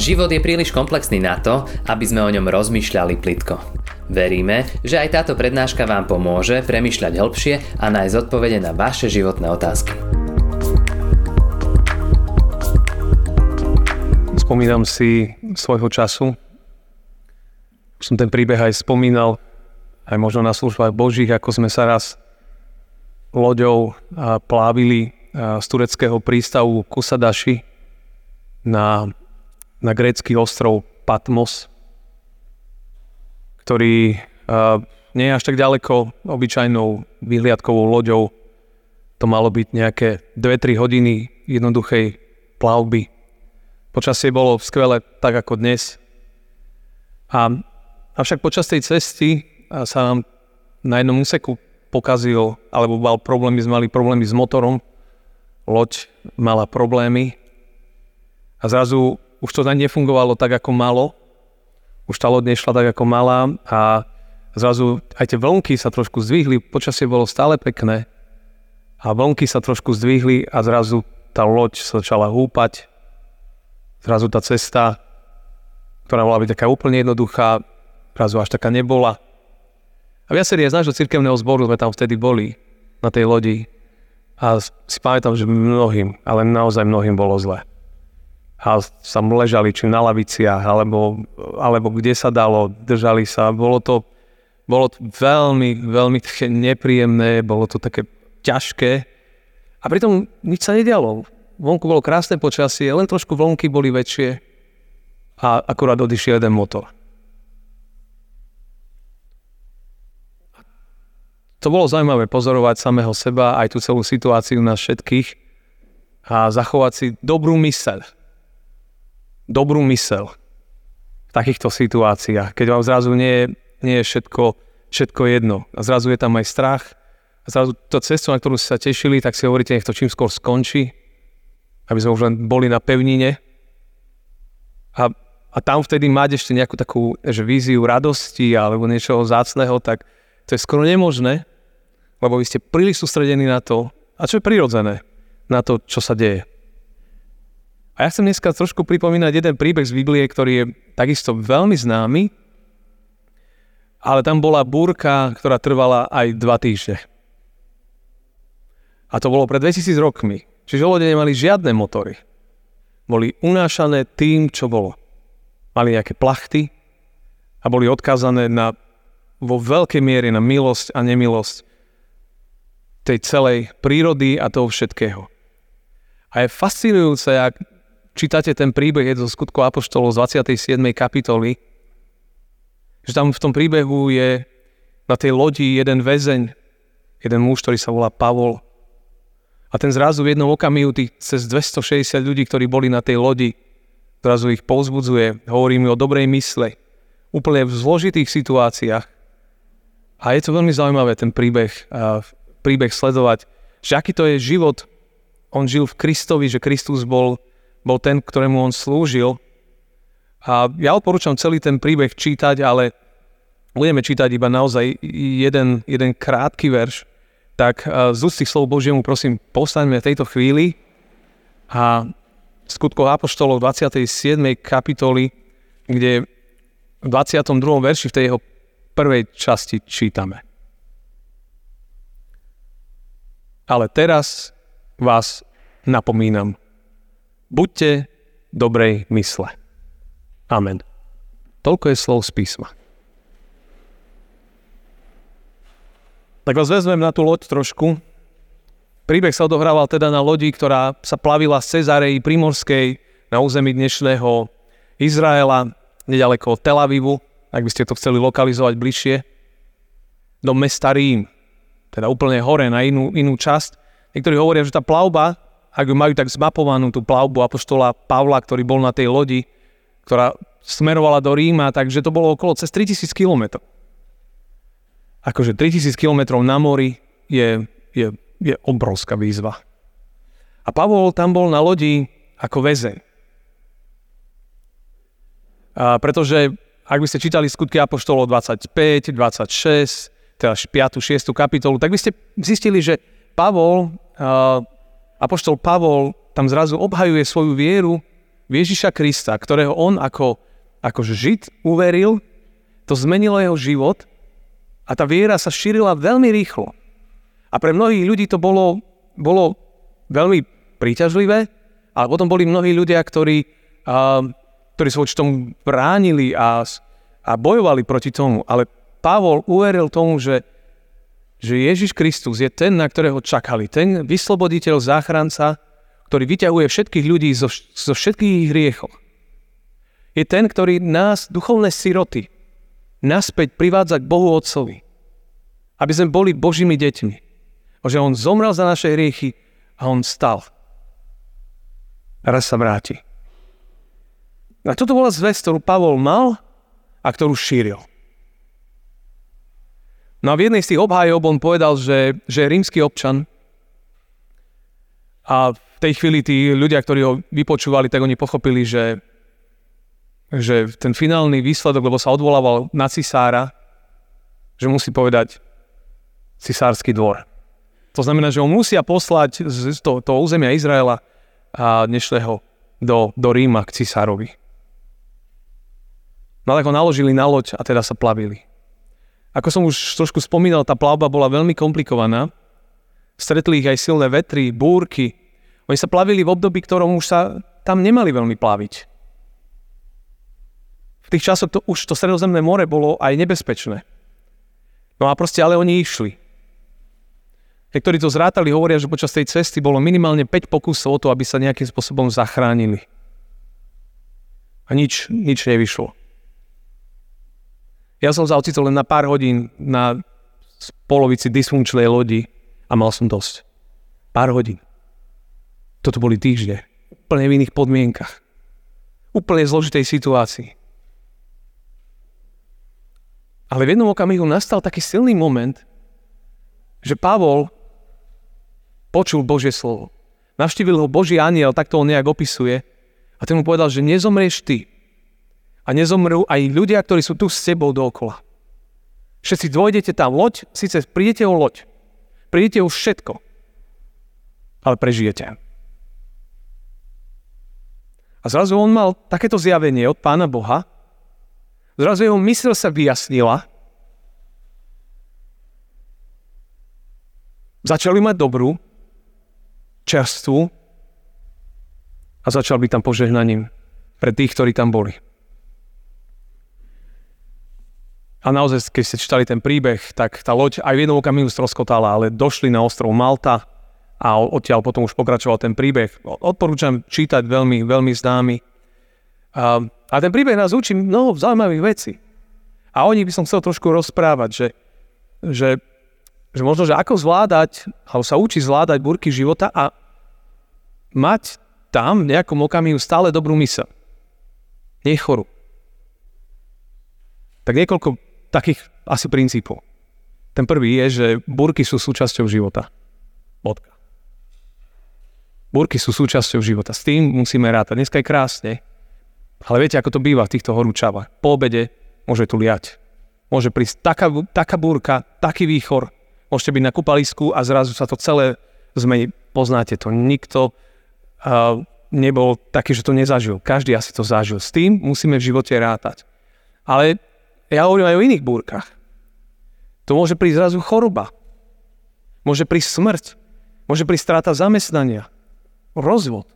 Život je príliš komplexný na to, aby sme o ňom rozmýšľali plitko. Veríme, že aj táto prednáška vám pomôže premýšľať hĺbšie a nájsť odpovede na vaše životné otázky. Spomínam si svojho času, som ten príbeh aj spomínal, aj možno na službách Božích, ako sme sa raz loďou plávili z tureckého prístavu Kusadaši na, na grécky ostrov Patmos, ktorý uh, nie je až tak ďaleko obyčajnou vyhliadkovou loďou. To malo byť nejaké 2-3 hodiny jednoduchej plavby. Počasie bolo skvelé, tak ako dnes. A, avšak počas tej cesty sa nám na jednom úseku pokazil, alebo mal problémy, sme mali problémy s motorom. Loď mala problémy a zrazu už to nefungovalo tak, ako malo. Už tá loď nešla tak, ako mala a zrazu aj tie vlnky sa trošku zdvihli, počasie bolo stále pekné a vlnky sa trošku zdvihli a zrazu tá loď sa začala húpať. Zrazu tá cesta, ktorá mala byť taká úplne jednoduchá, zrazu až taká nebola. A viacerí z nášho cirkevného zboru sme tam vtedy boli, na tej lodi. A si pamätám, že mnohým, ale naozaj mnohým bolo zle a sa ležali či na laviciach, alebo, alebo kde sa dalo, držali sa. Bolo to, bolo to veľmi, veľmi také nepríjemné, bolo to také ťažké. A pritom nič sa nedialo. Vonku bolo krásne počasie, len trošku vlnky boli väčšie a akurát odišiel jeden motor. To bolo zaujímavé pozorovať samého seba, aj tú celú situáciu nás všetkých a zachovať si dobrú myseľ dobrú mysel v takýchto situáciách, keď vám zrazu nie, nie je všetko, všetko jedno. A zrazu je tam aj strach. A zrazu to cestu, na ktorú ste sa tešili, tak si hovoríte, nech to čím skôr skončí, aby sme už len boli na pevnine. A, a tam vtedy mať ešte nejakú takú že víziu radosti alebo niečoho zácného, tak to je skoro nemožné, lebo vy ste príliš sústredení na to, a čo je prirodzené, na to, čo sa deje. A ja chcem dneska trošku pripomínať jeden príbeh z Biblie, ktorý je takisto veľmi známy, ale tam bola búrka, ktorá trvala aj dva týždne. A to bolo pred 2000 rokmi. Čiže lode nemali žiadne motory. Boli unášané tým, čo bolo. Mali nejaké plachty a boli odkázané na, vo veľkej miere na milosť a nemilosť tej celej prírody a toho všetkého. A je fascinujúce, ak čítate ten príbeh, je zo skutku Apoštolov z 27. kapitoly, že tam v tom príbehu je na tej lodi jeden väzeň, jeden muž, ktorý sa volá Pavol. A ten zrazu v jednom okamihu tých cez 260 ľudí, ktorí boli na tej lodi, zrazu ich povzbudzuje, hovorí mi o dobrej mysle, úplne v zložitých situáciách. A je to veľmi zaujímavé, ten príbeh, príbeh sledovať, že aký to je život. On žil v Kristovi, že Kristus bol bol ten, ktorému on slúžil. A ja odporúčam celý ten príbeh čítať, ale budeme čítať iba naozaj jeden, jeden krátky verš. Tak z ústých slov Božiemu prosím, postaňme v tejto chvíli a v skutkoch Apoštolov 27. kapitoly, kde v 22. verši v tej jeho prvej časti čítame. Ale teraz vás napomínam, Buďte dobrej mysle. Amen. Toľko je slov z písma. Tak vás vezmem na tú loď trošku. Príbeh sa odohrával teda na lodi, ktorá sa plavila z Cezareji Primorskej na území dnešného Izraela, nedaleko Tel Avivu, ak by ste to chceli lokalizovať bližšie, do mesta Rím, teda úplne hore na inú, inú časť. Niektorí hovoria, že tá plavba ak ju majú tak zmapovanú tú plavbu apoštola Pavla, ktorý bol na tej lodi, ktorá smerovala do Ríma, takže to bolo okolo cez 3000 km. Akože 3000 km na mori je, je, je obrovská výzva. A Pavol tam bol na lodi ako väzeň. A pretože ak by ste čítali skutky Apoštolov 25, 26, teda 5. 6. kapitolu, tak by ste zistili, že Pavol Apoštol Pavol tam zrazu obhajuje svoju vieru v Ježiša Krista, ktorého on ako, ako žid uveril, to zmenilo jeho život a tá viera sa šírila veľmi rýchlo. A pre mnohých ľudí to bolo, bolo veľmi príťažlivé, ale potom boli mnohí ľudia, ktorí, a, ktorí sa voči tomu bránili a, a bojovali proti tomu. Ale Pavol uveril tomu, že, že Ježiš Kristus je ten, na ktorého čakali. Ten vysloboditeľ, záchranca, ktorý vyťahuje všetkých ľudí zo, zo všetkých hriechov. Je ten, ktorý nás, duchovné siroty, naspäť privádza k Bohu Otcovi. Aby sme boli Božími deťmi. Že On zomrel za naše hriechy a On stal. A raz sa vráti. A toto bola zväz, ktorú Pavol mal a ktorú šíril. No a v jednej z tých obhájob on povedal, že, že je rímsky občan a v tej chvíli tí ľudia, ktorí ho vypočúvali, tak oni pochopili, že, že ten finálny výsledok, lebo sa odvolával na cisára, že musí povedať cisársky dvor. To znamená, že ho musia poslať z toho, toho územia Izraela a dnešného do, do Ríma k cisárovi. No tak ho naložili na loď a teda sa plavili. Ako som už trošku spomínal, tá plavba bola veľmi komplikovaná. Stretli ich aj silné vetry, búrky, oni sa plavili v období, ktorom už sa tam nemali veľmi plaviť. V tých časoch to, už to stredozemné more bolo aj nebezpečné. No a proste ale oni išli. Tí, ktorí to zrátali, hovoria, že počas tej cesty bolo minimálne 5 pokusov o to, aby sa nejakým spôsobom zachránili. A nič, nič nevyšlo. Ja som sa ocitol len na pár hodín na polovici dysfunkčnej lodi a mal som dosť. Pár hodín. Toto boli týždne. Úplne v iných podmienkach. Úplne zložitej situácii. Ale v jednom okamihu nastal taký silný moment, že Pavol počul Božie slovo. Navštívil ho Boží aniel, tak to on nejak opisuje. A ten mu povedal, že nezomrieš ty. A nezomrú aj ľudia, ktorí sú tu s tebou dookola. Všetci dvojdete tam loď, síce prídete o loď, prídete o všetko, ale prežijete. A zrazu on mal takéto zjavenie od Pána Boha. Zrazu jeho mysl sa vyjasnila. Začali mať dobrú, čerstvú a začal byť tam požehnaním pre tých, ktorí tam boli. A naozaj, keď ste čítali ten príbeh, tak tá loď aj v jednom okamihu stroskotala, ale došli na ostrov Malta, a odtiaľ potom už pokračoval ten príbeh. Odporúčam čítať veľmi, veľmi známy. A, a ten príbeh nás učí mnoho zaujímavých vecí. A o nich by som chcel trošku rozprávať, že, že, že možno, že ako zvládať, alebo sa učí zvládať burky života a mať tam v nejakom okamihu stále dobrú mysel. Nie chorú. Tak niekoľko takých asi princípov. Ten prvý je, že burky sú súčasťou života. Bodka. Búrky sú súčasťou života. S tým musíme rátať. Dneska je krásne, ale viete, ako to býva v týchto horúčavách. Po obede môže tu liať. Môže prísť taká, taká búrka, taký výchor. Môžete byť na kúpalisku a zrazu sa to celé zmení. Poznáte to. Nikto uh, nebol taký, že to nezažil. Každý asi to zažil. S tým musíme v živote rátať. Ale ja hovorím aj o iných búrkach. To môže prísť zrazu choroba. Môže prísť smrť. Môže prísť strata zamestnania rozvod.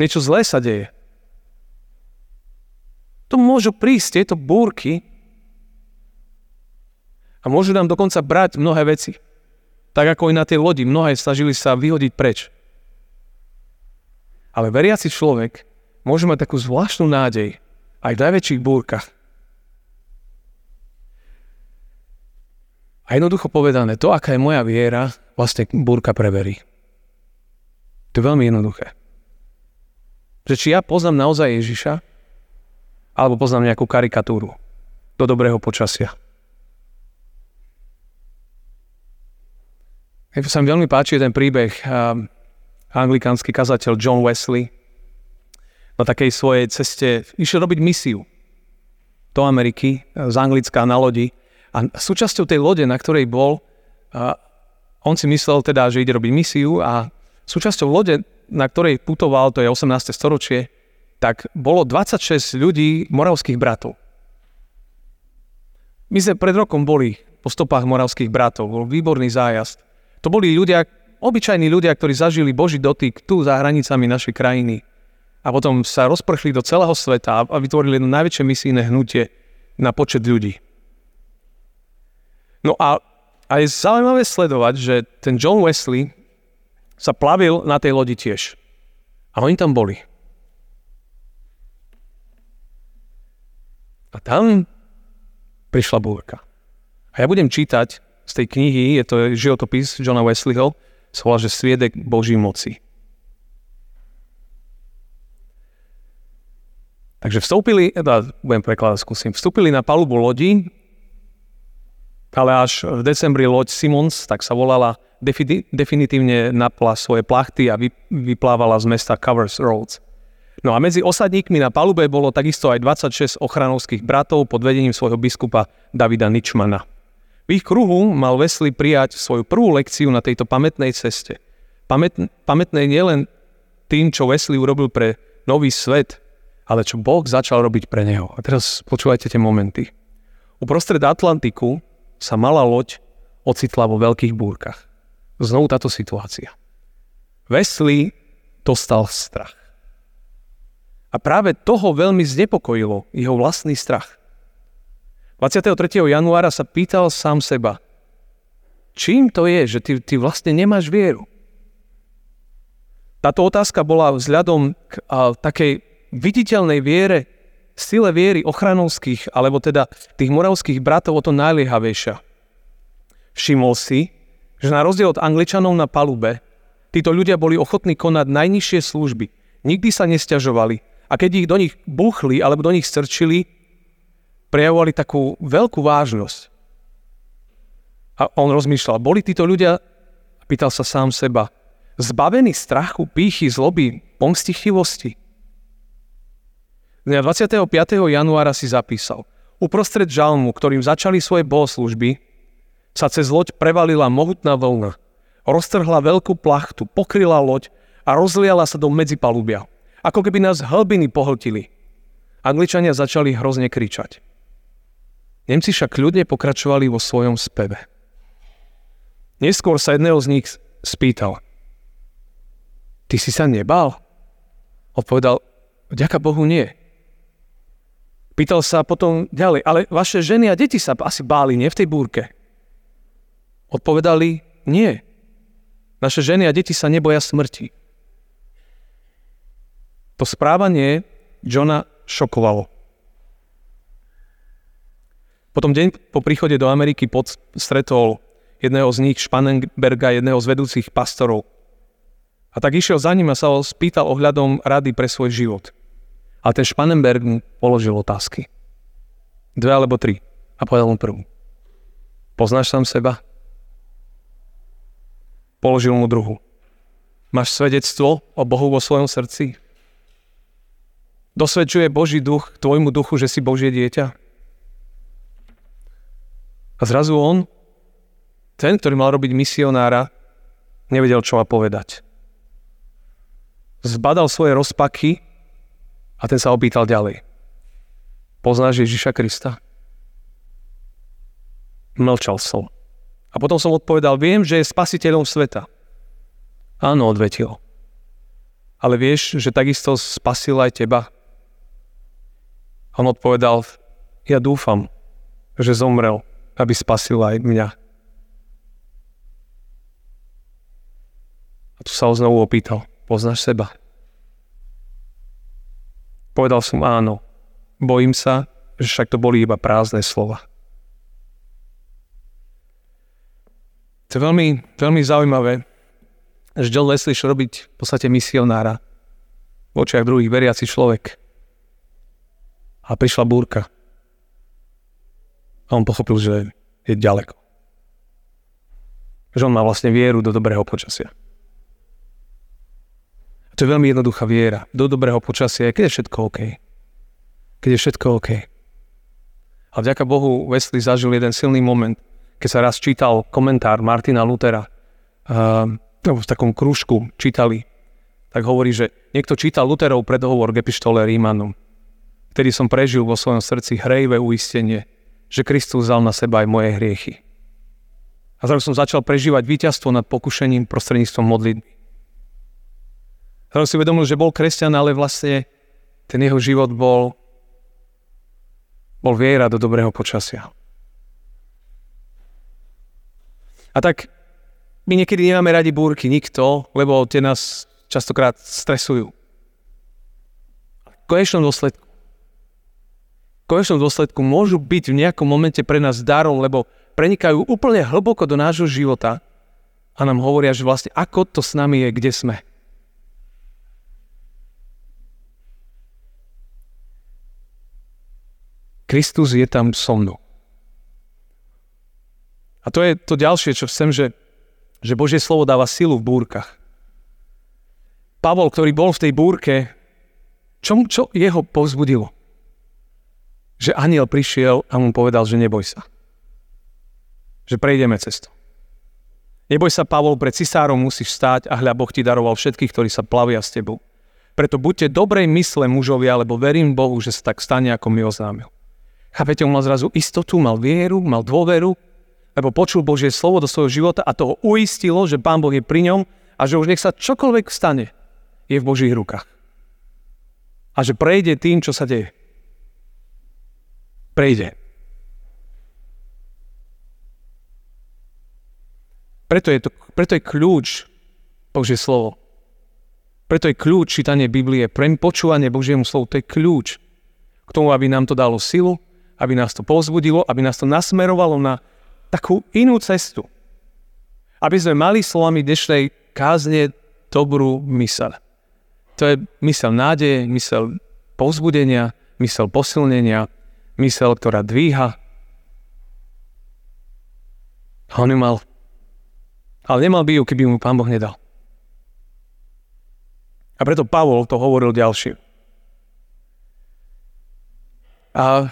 Niečo zlé sa deje. To môžu prísť tieto búrky a môžu nám dokonca brať mnohé veci. Tak ako i na tej lodi, mnohé snažili sa vyhodiť preč. Ale veriaci človek môže mať takú zvláštnu nádej aj v najväčších búrkach. A jednoducho povedané, to, aká je moja viera, vlastne búrka preverí. To je veľmi jednoduché. Že či ja poznám naozaj Ježiša, alebo poznám nejakú karikatúru do dobrého počasia. Ja sa mi veľmi páči ten príbeh anglikánsky kazateľ John Wesley na takej svojej ceste išiel robiť misiu do Ameriky z Anglická na lodi a súčasťou tej lode, na ktorej bol, uh, on si myslel teda, že ide robiť misiu a Súčasťou lode na ktorej putoval, to je 18. storočie, tak bolo 26 ľudí moravských bratov. My sme pred rokom boli po stopách moravských bratov, bol výborný zájazd. To boli ľudia, obyčajní ľudia, ktorí zažili Boží dotyk tu za hranicami našej krajiny. A potom sa rozprchli do celého sveta a vytvorili jedno najväčšie misijné hnutie na počet ľudí. No a, a je zaujímavé sledovať, že ten John Wesley sa plavil na tej lodi tiež. A oni tam boli. A tam prišla búrka. A ja budem čítať z tej knihy, je to životopis Johna Wesleyho, sa volá, že Sviedek Boží moci. Takže vstúpili, teda budem prekladať, skúsim, vstúpili na palubu lodi, ale až v decembri loď Simons, tak sa volala, definitívne napla svoje plachty a vyplávala z mesta Covers Roads. No a medzi osadníkmi na palube bolo takisto aj 26 ochranovských bratov pod vedením svojho biskupa Davida Ničmana. V ich kruhu mal Wesley prijať svoju prvú lekciu na tejto pamätnej ceste. Pamät, pamätnej nielen tým, čo Wesley urobil pre nový svet, ale čo Boh začal robiť pre neho. A teraz počúvajte tie momenty. Uprostred Atlantiku sa malá loď ocitla vo veľkých búrkach. Znovu táto situácia. Wesley dostal strach. A práve toho veľmi znepokojilo jeho vlastný strach. 23. januára sa pýtal sám seba, čím to je, že ty, ty vlastne nemáš vieru? Táto otázka bola vzhľadom k a, takej viditeľnej viere, sile viery ochranovských, alebo teda tých moravských bratov o to najliehavejšia. Všimol si, že na rozdiel od Angličanov na palube, títo ľudia boli ochotní konať najnižšie služby. Nikdy sa nestiažovali, a keď ich do nich buchli alebo do nich strčili, prejavovali takú veľkú vážnosť. A on rozmýšľal, boli títo ľudia, pýtal sa sám seba, zbavení strachu, pýchy, zloby, pomstichivosti. Dňa 25. januára si zapísal, uprostred žalmu, ktorým začali svoje bohoslužby, sa cez loď prevalila mohutná vlna, roztrhla veľkú plachtu, pokryla loď a rozliala sa do medzipalubia. Ako keby nás hlbiny pohltili. Angličania začali hrozne kričať. Nemci však ľudne pokračovali vo svojom speve. Neskôr sa jedného z nich spýtal. Ty si sa nebal? Odpovedal, vďaka Bohu nie. Pýtal sa potom ďalej, ale vaše ženy a deti sa asi báli, nie v tej búrke? Odpovedali, nie. Naše ženy a deti sa neboja smrti. To správanie Johna šokovalo. Potom deň po príchode do Ameriky pod stretol jedného z nich, Spanenberga, jedného z vedúcich pastorov. A tak išiel za ním a sa ho spýtal ohľadom rady pre svoj život. A ten Spanenberg mu položil otázky. Dve alebo tri. A povedal mu prvú. Poznáš sám seba? Položil mu druhú. Máš svedectvo o Bohu vo svojom srdci? Dosvedčuje Boží duch k tvojmu duchu, že si Božie dieťa? A zrazu on, ten, ktorý mal robiť misionára, nevedel, čo má povedať. Zbadal svoje rozpaky a ten sa opýtal ďalej. Poznáš Ježiša Krista? Mlčal som. A potom som odpovedal, viem, že je spasiteľom sveta. Áno, odvetil. Ale vieš, že takisto spasil aj teba? On odpovedal, ja dúfam, že zomrel, aby spasil aj mňa. A tu sa ho znovu opýtal, poznáš seba? Povedal som áno. Bojím sa, že však to boli iba prázdne slova. To je veľmi, veľmi zaujímavé, že John Wesley šiel robiť v podstate misionára v očiach druhých veriaci človek a prišla búrka. A on pochopil, že je ďaleko. Že on má vlastne vieru do dobrého počasia. To je veľmi jednoduchá viera. Do dobrého počasia, keď je všetko OK. Keď je všetko OK. A vďaka Bohu Wesley zažil jeden silný moment, keď sa raz čítal komentár Martina Lutera. Uh, v takom krúžku čítali tak hovorí, že niekto čítal Luterov predhovor k epištole Rímanom, ktorý som prežil vo svojom srdci hrejvé uistenie, že Kristus vzal na seba aj moje hriechy. A zrazu som začal prežívať víťazstvo nad pokušením prostredníctvom modlitby. Zrazu si uvedomil, že bol kresťan, ale vlastne ten jeho život bol, bol viera do dobrého počasia. A tak my niekedy nemáme radi búrky, nikto, lebo tie nás častokrát stresujú. V konečnom dôsledku v konečnom dôsledku môžu byť v nejakom momente pre nás darom, lebo prenikajú úplne hlboko do nášho života a nám hovoria, že vlastne ako to s nami je, kde sme. Kristus je tam so mnou. A to je to ďalšie, čo chcem, že, že Božie slovo dáva silu v búrkach. Pavol, ktorý bol v tej búrke, čo, čo jeho povzbudilo? Že aniel prišiel a mu povedal, že neboj sa. Že prejdeme cestu. Neboj sa, Pavol, pred cisárom musíš stáť a hľa Boh ti daroval všetkých, ktorí sa plavia s tebou. Preto buďte dobrej mysle mužovia, lebo verím Bohu, že sa tak stane, ako mi oznámil. Chápete, on mal zrazu istotu, mal vieru, mal dôveru, lebo počul Božie slovo do svojho života a to ho uistilo, že Pán Boh je pri ňom a že už nech sa čokoľvek stane, je v Božích rukách. A že prejde tým, čo sa deje. Prejde. Preto je, to, preto je kľúč Božie slovo. Preto je kľúč čítanie Biblie, pre počúvanie Božiemu slovu, to je kľúč k tomu, aby nám to dalo silu, aby nás to povzbudilo, aby nás to nasmerovalo na takú inú cestu. Aby sme mali slovami dnešnej kázne dobrú mysel. To je mysel nádeje, mysel povzbudenia, mysel posilnenia, mysel, ktorá dvíha. A on ju mal. Ale nemal by ju, keby mu pán Boh nedal. A preto Pavol to hovoril ďalšie. A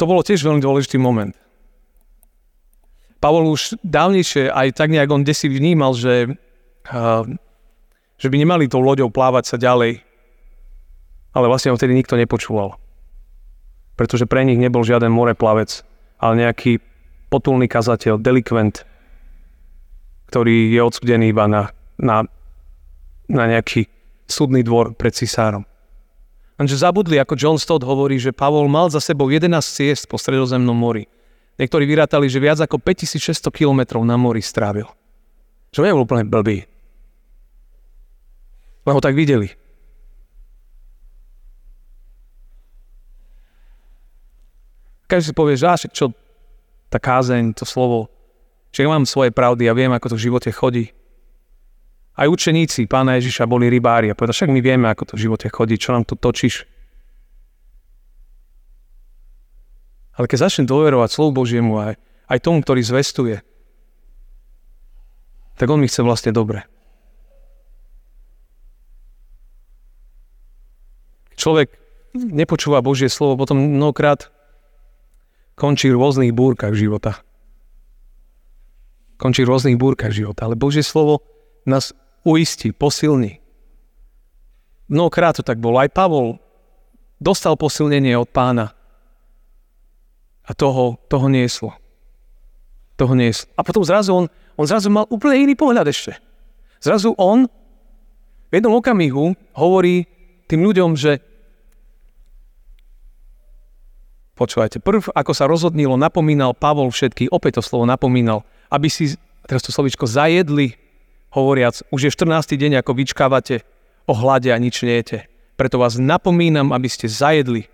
to bolo tiež veľmi dôležitý moment. Pavol už dávnejšie aj tak nejak on desi vnímal, že uh, že by nemali tou loďou plávať sa ďalej. Ale vlastne ho vtedy nikto nepočúval. Pretože pre nich nebol žiaden moreplavec, ale nejaký potulný kazateľ, delikvent, ktorý je odsudený iba na, na, na nejaký súdny dvor pred cisárom. Lenže zabudli, ako John Stott hovorí, že Pavol mal za sebou 11 ciest po stredozemnom mori. Niektorí vyrátali, že viac ako 5600 kilometrov na mori strávil. Čo je úplne blbý. Len ho tak videli. Každý si povie, že čo tá kázeň, to slovo, že ja mám svoje pravdy a viem, ako to v živote chodí. Aj učeníci pána Ježiša boli rybári a povedali, však my vieme, ako to v živote chodí, čo nám tu točíš. Ale keď začnem dôverovať slovu Božiemu aj, aj tomu, ktorý zvestuje, tak on mi chce vlastne dobre. človek nepočúva Božie slovo, potom mnohokrát končí v rôznych búrkach života. Končí v rôznych búrkach života. Ale Božie slovo nás uistí, posilní. Mnohokrát to tak bolo. Aj Pavol dostal posilnenie od pána. A toho, toho nieslo. Toho nieslo. A potom zrazu on, on zrazu mal úplne iný pohľad ešte. Zrazu on v jednom okamihu hovorí tým ľuďom, že Počúvajte, prv, ako sa rozhodnilo, napomínal Pavol všetky, opäť to slovo napomínal, aby si, teraz to slovičko, zajedli, hovoriac, už je 14. deň, ako vyčkávate o hlade a nič nejete. Preto vás napomínam, aby ste zajedli.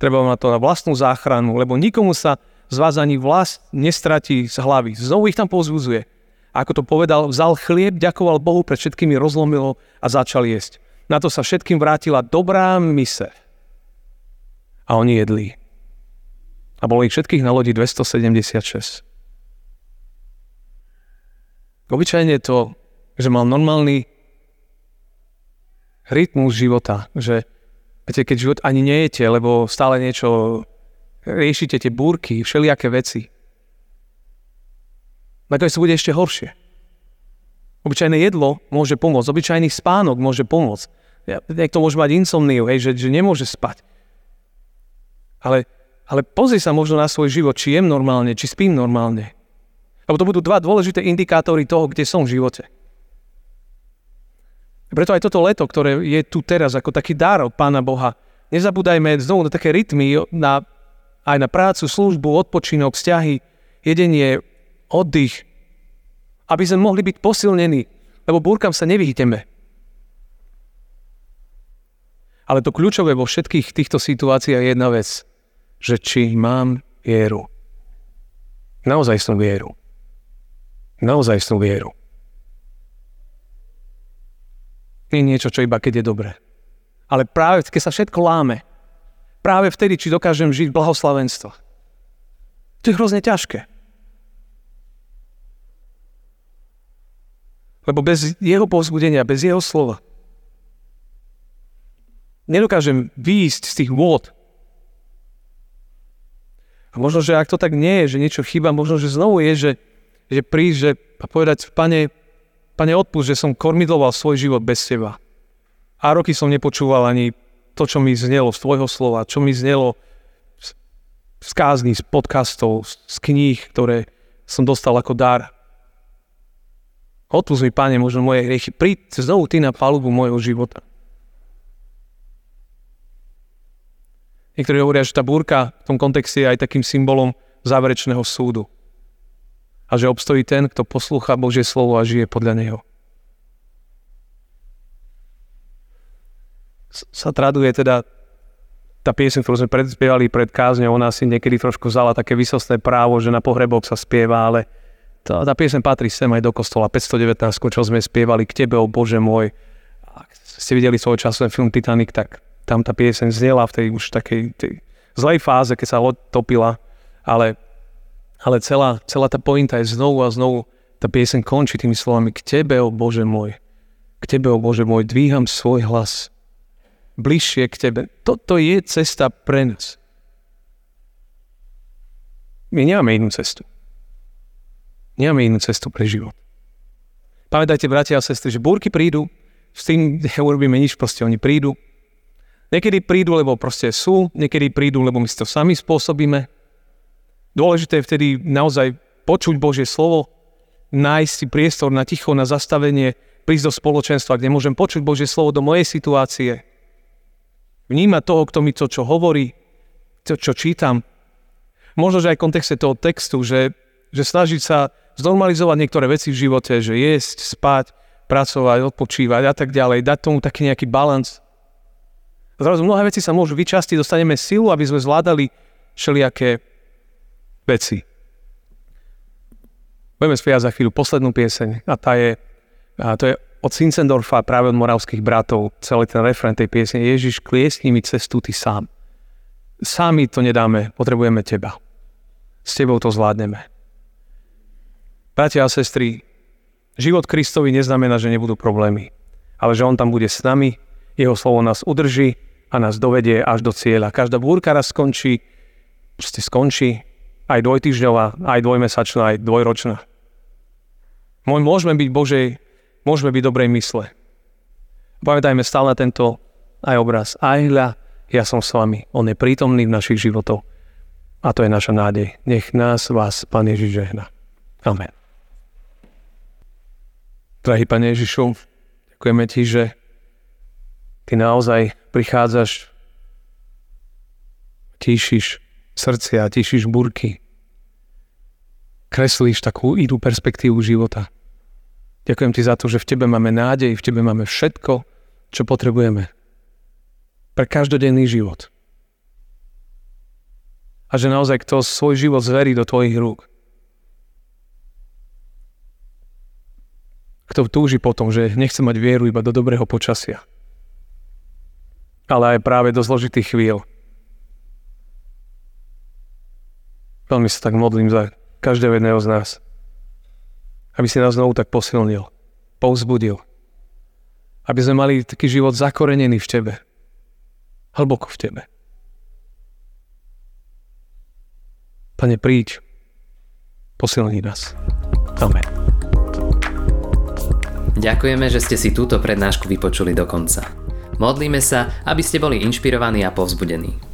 Treba na to na vlastnú záchranu, lebo nikomu sa z vás ani vlast nestratí z hlavy. Znovu ich tam povzbudzuje. Ako to povedal, vzal chlieb, ďakoval Bohu, pred všetkými rozlomilo a začal jesť. Na to sa všetkým vrátila dobrá mise. A oni jedli a bolo ich všetkých na lodi 276. Obyčajne to, že mal normálny rytmus života, že viete, keď život ani nejete, lebo stále niečo riešite tie búrky, všelijaké veci. Nakoniec to bude ešte horšie. Obyčajné jedlo môže pomôcť, obyčajný spánok môže pomôcť. Niekto môže mať insomniu, hej, že, že nemôže spať. Ale, ale pozri sa možno na svoj život, či jem normálne, či spím normálne. Lebo to budú dva dôležité indikátory toho, kde som v živote. Preto aj toto leto, ktoré je tu teraz ako taký dar od Pána Boha, nezabúdajme znovu na také rytmy, na, aj na prácu, službu, odpočinok, vzťahy, jedenie, oddych, aby sme mohli byť posilnení, lebo búrkam sa nevyhneme. Ale to kľúčové vo všetkých týchto situáciách je jedna vec, že či mám vieru. Naozaj som vieru. Naozaj som vieru. Nie niečo, čo iba keď je dobré. Ale práve keď sa všetko láme, práve vtedy, či dokážem žiť blahoslavenstvo. To je hrozne ťažké. Lebo bez jeho povzbudenia, bez jeho slova, nedokážem výjsť z tých vôd. A možno, že ak to tak nie je, že niečo chýba, možno, že znovu je, že, že prísť že, a povedať, pane, pane odpust, že som kormidloval svoj život bez teba. A roky som nepočúval ani to, čo mi znelo z tvojho slova, čo mi znelo z kázni, z podcastov, z kníh, ktoré som dostal ako dar. Odpust mi, Pane, možno moje hriechy. Príď znovu Ty na palubu môjho života. Niektorí hovoria, že tá búrka v tom kontexte je aj takým symbolom záverečného súdu. A že obstojí ten, kto poslúcha Božie slovo a žije podľa neho. Sa traduje teda tá piesň, ktorú sme predspievali pred kázňou, ona si niekedy trošku vzala také vysostné právo, že na pohreboch sa spieva, ale tá, tá piesň patrí sem aj do kostola 519, čo sme spievali k Tebe, o Bože môj. Ak ste videli svoj časový film Titanic, tak tam tá piesň znela v tej už takej tej zlej fáze, keď sa loď topila, ale, ale celá, celá tá pointa je znovu a znovu tá piesň končí tými slovami k Tebe, o Bože môj. K Tebe, o Bože môj, dvíham svoj hlas bližšie k Tebe. Toto je cesta pre nás. My nemáme inú cestu. Nemáme inú cestu pre život. Pamätajte, bratia a sestry, že búrky prídu, s tým neurobíme nič, proste oni prídu. Niekedy prídu, lebo proste sú, niekedy prídu, lebo my si to sami spôsobíme. Dôležité je vtedy naozaj počuť Božie slovo, nájsť si priestor na ticho, na zastavenie, prísť do spoločenstva, kde môžem počuť Božie slovo do mojej situácie. Vnímať toho, kto mi to, čo hovorí, to, čo čítam. Možno, že aj v kontexte toho textu, že, že snažiť sa znormalizovať niektoré veci v živote, že jesť, spať, pracovať, odpočívať a tak ďalej, dať tomu taký nejaký balans. Zrazu mnohé veci sa môžu vyčastiť, dostaneme silu, aby sme zvládali všelijaké veci. Budeme spievať za chvíľu poslednú pieseň a tá je, a to je od Sincendorfa, práve od moravských bratov, celý ten refren tej piesne Ježiš, kliesni mi cestu ty sám. Sami to nedáme, potrebujeme teba. S tebou to zvládneme. Bratia a sestry, život Kristovi neznamená, že nebudú problémy, ale že On tam bude s nami, Jeho slovo nás udrží a nás dovedie až do cieľa. Každá búrka raz skončí, proste skončí, aj dvojtyžňová, aj dvojmesačná, aj dvojročná. Môžeme byť Božej, môžeme byť dobrej mysle. Pamätajme stále na tento aj obraz. Aj hľa, ja som s vami. On je prítomný v našich životoch. A to je naša nádej. Nech nás, vás, Pán Ježiš žehna. Amen. Drahý Pane Ježišu, ďakujeme Ti, že Ty naozaj prichádzaš, tíšiš srdcia, tíšiš burky, kreslíš takú inú perspektívu života. Ďakujem Ti za to, že v Tebe máme nádej, v Tebe máme všetko, čo potrebujeme pre každodenný život. A že naozaj kto svoj život zverí do Tvojich rúk, kto túži potom, že nechce mať vieru iba do dobrého počasia, ale aj práve do zložitých chvíľ. Veľmi sa tak modlím za každého jedného z nás, aby si nás znovu tak posilnil, povzbudil, aby sme mali taký život zakorenený v Tebe, hlboko v Tebe. Pane, príď, posilni nás. Amen. Ďakujeme, že ste si túto prednášku vypočuli do konca. Modlíme sa, aby ste boli inšpirovaní a povzbudení.